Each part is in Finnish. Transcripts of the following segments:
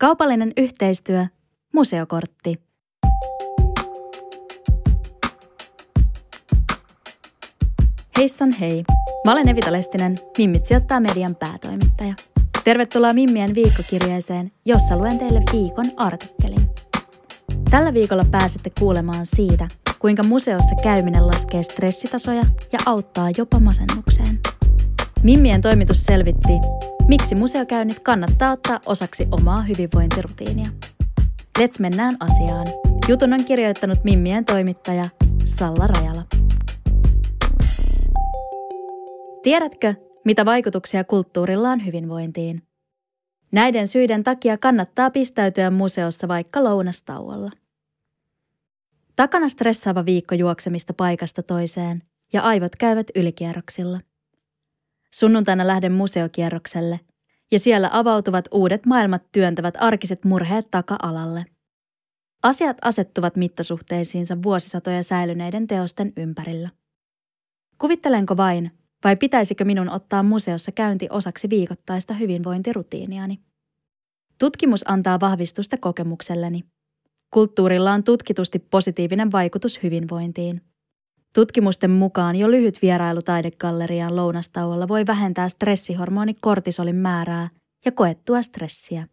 Kaupallinen yhteistyö, museokortti. Heissan hei! Mä olen Evita Lestinen, Mimmit sijoittaa median päätoimittaja. Tervetuloa Mimmien viikkokirjeeseen, jossa luen teille viikon artikkelin. Tällä viikolla pääsette kuulemaan siitä, kuinka museossa käyminen laskee stressitasoja ja auttaa jopa masennukseen. Mimmien toimitus selvitti, miksi museokäynnit kannattaa ottaa osaksi omaa hyvinvointirutiinia. Let's mennään asiaan. Jutun on kirjoittanut Mimmien toimittaja Salla Rajala. Tiedätkö, mitä vaikutuksia kulttuurilla on hyvinvointiin? Näiden syiden takia kannattaa pistäytyä museossa vaikka lounastauolla. Takana stressaava viikko juoksemista paikasta toiseen ja aivot käyvät ylikierroksilla. Sunnuntaina lähden museokierrokselle ja siellä avautuvat uudet maailmat työntävät arkiset murheet taka-alalle. Asiat asettuvat mittasuhteisiinsa vuosisatoja säilyneiden teosten ympärillä. Kuvittelenko vain, vai pitäisikö minun ottaa museossa käynti osaksi viikoittaista hyvinvointirutiiniani? Tutkimus antaa vahvistusta kokemukselleni. Kulttuurilla on tutkitusti positiivinen vaikutus hyvinvointiin. Tutkimusten mukaan jo lyhyt vierailu taidegalleriaan lounastauolla voi vähentää stressihormoni kortisolin määrää ja koettua stressiä.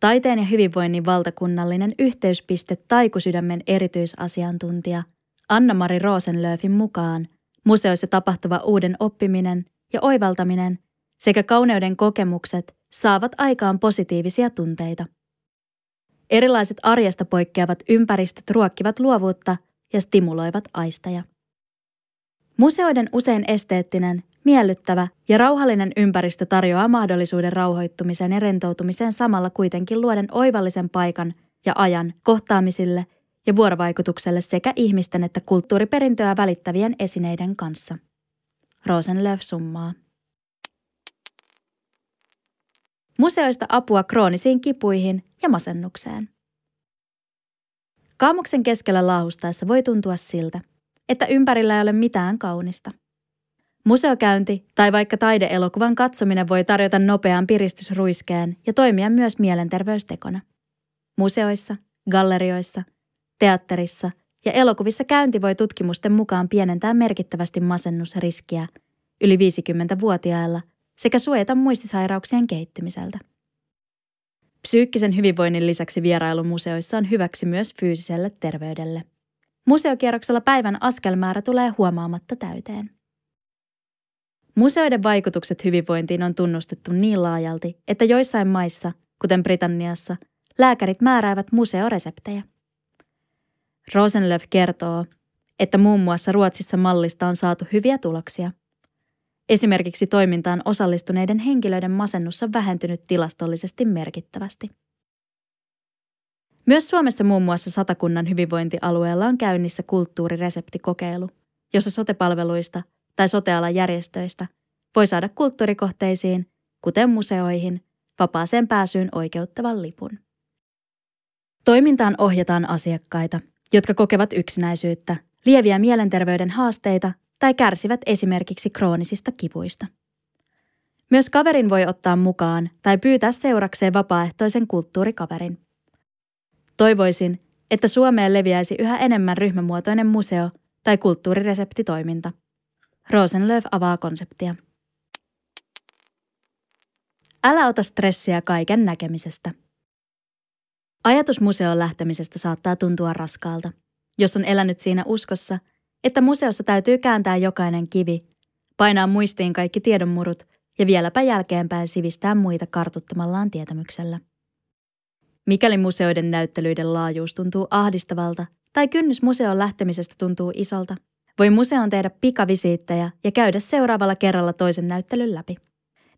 Taiteen ja hyvinvoinnin valtakunnallinen yhteyspiste Taikusydämen erityisasiantuntija Anna-Mari Rosenlöfin mukaan – Museoissa tapahtuva uuden oppiminen ja oivaltaminen sekä kauneuden kokemukset saavat aikaan positiivisia tunteita. Erilaiset arjesta poikkeavat ympäristöt ruokkivat luovuutta ja stimuloivat aisteja. Museoiden usein esteettinen, miellyttävä ja rauhallinen ympäristö tarjoaa mahdollisuuden rauhoittumiseen ja rentoutumiseen samalla kuitenkin luoden oivallisen paikan ja ajan kohtaamisille – ja vuorovaikutukselle sekä ihmisten että kulttuuriperintöä välittävien esineiden kanssa. Rosenlöf summaa. Museoista apua kroonisiin kipuihin ja masennukseen. Kaamuksen keskellä laahustaessa voi tuntua siltä, että ympärillä ei ole mitään kaunista. Museokäynti tai vaikka taideelokuvan katsominen voi tarjota nopean piristysruiskeen ja toimia myös mielenterveystekona. Museoissa, gallerioissa – Teatterissa ja elokuvissa käynti voi tutkimusten mukaan pienentää merkittävästi masennusriskiä yli 50-vuotiailla sekä suojata muistisairauksien kehittymiseltä. Psyykkisen hyvinvoinnin lisäksi vierailu museoissa on hyväksi myös fyysiselle terveydelle. Museokierroksella päivän askelmäärä tulee huomaamatta täyteen. Museoiden vaikutukset hyvinvointiin on tunnustettu niin laajalti, että joissain maissa, kuten Britanniassa, lääkärit määräävät museoreseptejä. Rosenlöf kertoo, että muun muassa Ruotsissa mallista on saatu hyviä tuloksia. Esimerkiksi toimintaan osallistuneiden henkilöiden masennus on vähentynyt tilastollisesti merkittävästi. Myös Suomessa muun muassa Satakunnan hyvinvointialueella on käynnissä kulttuurireseptikokeilu, jossa sotepalveluista tai sotealan järjestöistä voi saada kulttuurikohteisiin, kuten museoihin, vapaaseen pääsyyn oikeuttavan lipun. Toimintaan ohjataan asiakkaita, jotka kokevat yksinäisyyttä, lieviä mielenterveyden haasteita tai kärsivät esimerkiksi kroonisista kivuista. Myös kaverin voi ottaa mukaan tai pyytää seurakseen vapaaehtoisen kulttuurikaverin. Toivoisin, että Suomeen leviäisi yhä enemmän ryhmämuotoinen museo tai kulttuurireseptitoiminta. Rosenlöf avaa konseptia. Älä ota stressiä kaiken näkemisestä. Ajatus museoon lähtemisestä saattaa tuntua raskaalta, jos on elänyt siinä uskossa, että museossa täytyy kääntää jokainen kivi, painaa muistiin kaikki tiedonmurut ja vieläpä jälkeenpäin sivistää muita kartuttamallaan tietämyksellä. Mikäli museoiden näyttelyiden laajuus tuntuu ahdistavalta tai kynnys museon lähtemisestä tuntuu isolta, voi museon tehdä pikavisiittejä ja käydä seuraavalla kerralla toisen näyttelyn läpi.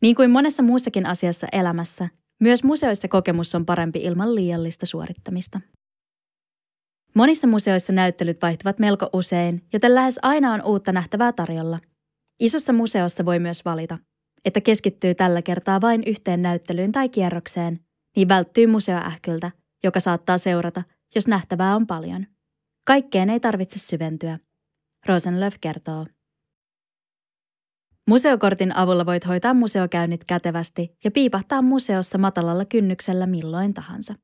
Niin kuin monessa muussakin asiassa elämässä, myös museoissa kokemus on parempi ilman liiallista suorittamista. Monissa museoissa näyttelyt vaihtuvat melko usein, joten lähes aina on uutta nähtävää tarjolla. Isossa museossa voi myös valita, että keskittyy tällä kertaa vain yhteen näyttelyyn tai kierrokseen, niin välttyy museoähkyltä, joka saattaa seurata, jos nähtävää on paljon. Kaikkeen ei tarvitse syventyä. Rosenlöf kertoo. Museokortin avulla voit hoitaa museokäynnit kätevästi ja piipahtaa museossa matalalla kynnyksellä milloin tahansa.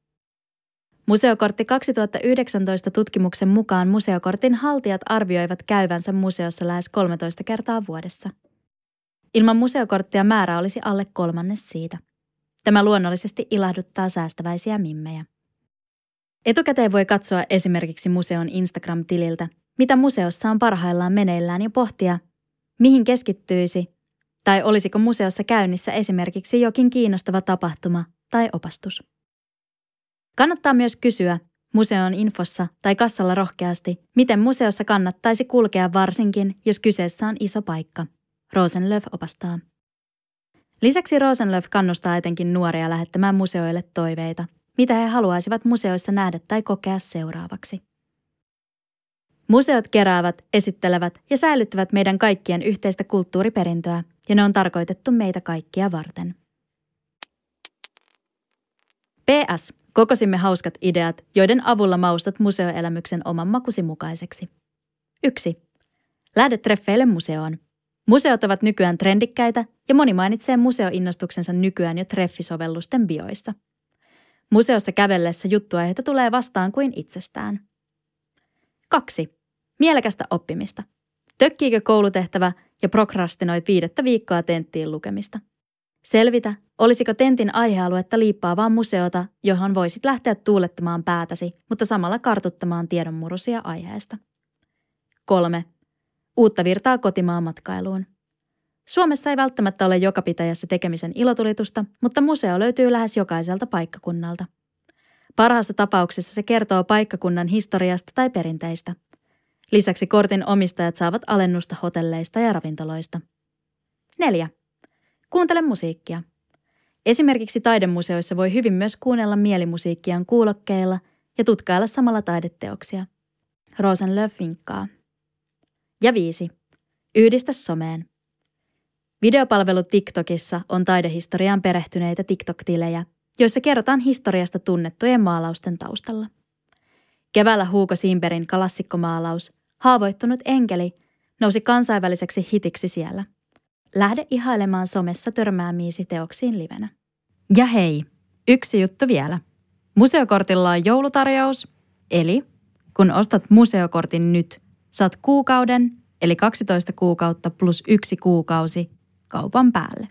Museokortti 2019 tutkimuksen mukaan museokortin haltijat arvioivat käyvänsä museossa lähes 13 kertaa vuodessa. Ilman museokorttia määrä olisi alle kolmannes siitä. Tämä luonnollisesti ilahduttaa säästäväisiä mimmejä. Etukäteen voi katsoa esimerkiksi museon Instagram-tililtä, mitä museossa on parhaillaan meneillään ja pohtia, mihin keskittyisi tai olisiko museossa käynnissä esimerkiksi jokin kiinnostava tapahtuma tai opastus. Kannattaa myös kysyä museon infossa tai kassalla rohkeasti, miten museossa kannattaisi kulkea varsinkin, jos kyseessä on iso paikka. Rosenlöf opastaa. Lisäksi Rosenlöf kannustaa etenkin nuoria lähettämään museoille toiveita, mitä he haluaisivat museoissa nähdä tai kokea seuraavaksi. Museot keräävät, esittelevät ja säilyttävät meidän kaikkien yhteistä kulttuuriperintöä, ja ne on tarkoitettu meitä kaikkia varten. PS. Kokosimme hauskat ideat, joiden avulla maustat museoelämyksen oman makusi mukaiseksi. 1. Lähde treffeille museoon. Museot ovat nykyään trendikkäitä ja moni mainitsee museoinnostuksensa nykyään jo treffisovellusten bioissa. Museossa kävellessä juttuaiheita tulee vastaan kuin itsestään. 2. Mielekästä oppimista. Tökkiikö koulutehtävä ja prokrastinoit viidettä viikkoa tenttiin lukemista? Selvitä, olisiko tentin aihealuetta liippaavaa museota, johon voisit lähteä tuulettamaan päätäsi, mutta samalla kartuttamaan tiedonmurusia aiheesta. 3. Uutta virtaa kotimaan matkailuun. Suomessa ei välttämättä ole joka pitäjässä tekemisen ilotulitusta, mutta museo löytyy lähes jokaiselta paikkakunnalta. Parhaassa tapauksessa se kertoo paikkakunnan historiasta tai perinteistä. Lisäksi kortin omistajat saavat alennusta hotelleista ja ravintoloista. 4. Kuuntele musiikkia. Esimerkiksi taidemuseoissa voi hyvin myös kuunnella mielimusiikkiaan kuulokkeilla ja tutkailla samalla taideteoksia. Rosenlöf vinkkaa. Ja viisi. Yhdistä someen. Videopalvelu TikTokissa on taidehistoriaan perehtyneitä TikTok-tilejä, joissa kerrotaan historiasta tunnettujen maalausten taustalla. Keväällä Huuko Simberin klassikkomaalaus Haavoittunut enkeli nousi kansainväliseksi hitiksi siellä. Lähde ihailemaan somessa törmäämiisi teoksiin livenä. Ja hei, yksi juttu vielä. Museokortilla on joulutarjous, eli kun ostat museokortin nyt, saat kuukauden, eli 12 kuukautta plus yksi kuukausi kaupan päälle.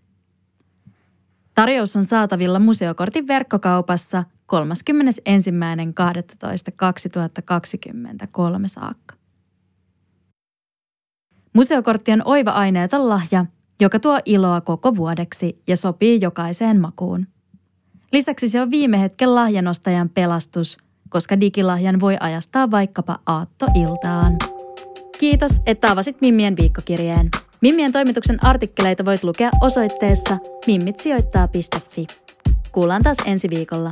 Tarjous on saatavilla museokortin verkkokaupassa 31.12.2023 saakka. Museokortti on oiva aineeton lahja, joka tuo iloa koko vuodeksi ja sopii jokaiseen makuun. Lisäksi se on viime hetken lahjanostajan pelastus, koska digilahjan voi ajastaa vaikkapa aattoiltaan. Kiitos, että avasit Mimmien viikkokirjeen. Mimmien toimituksen artikkeleita voit lukea osoitteessa mimmitsijoittaa.fi. Kuullaan taas ensi viikolla.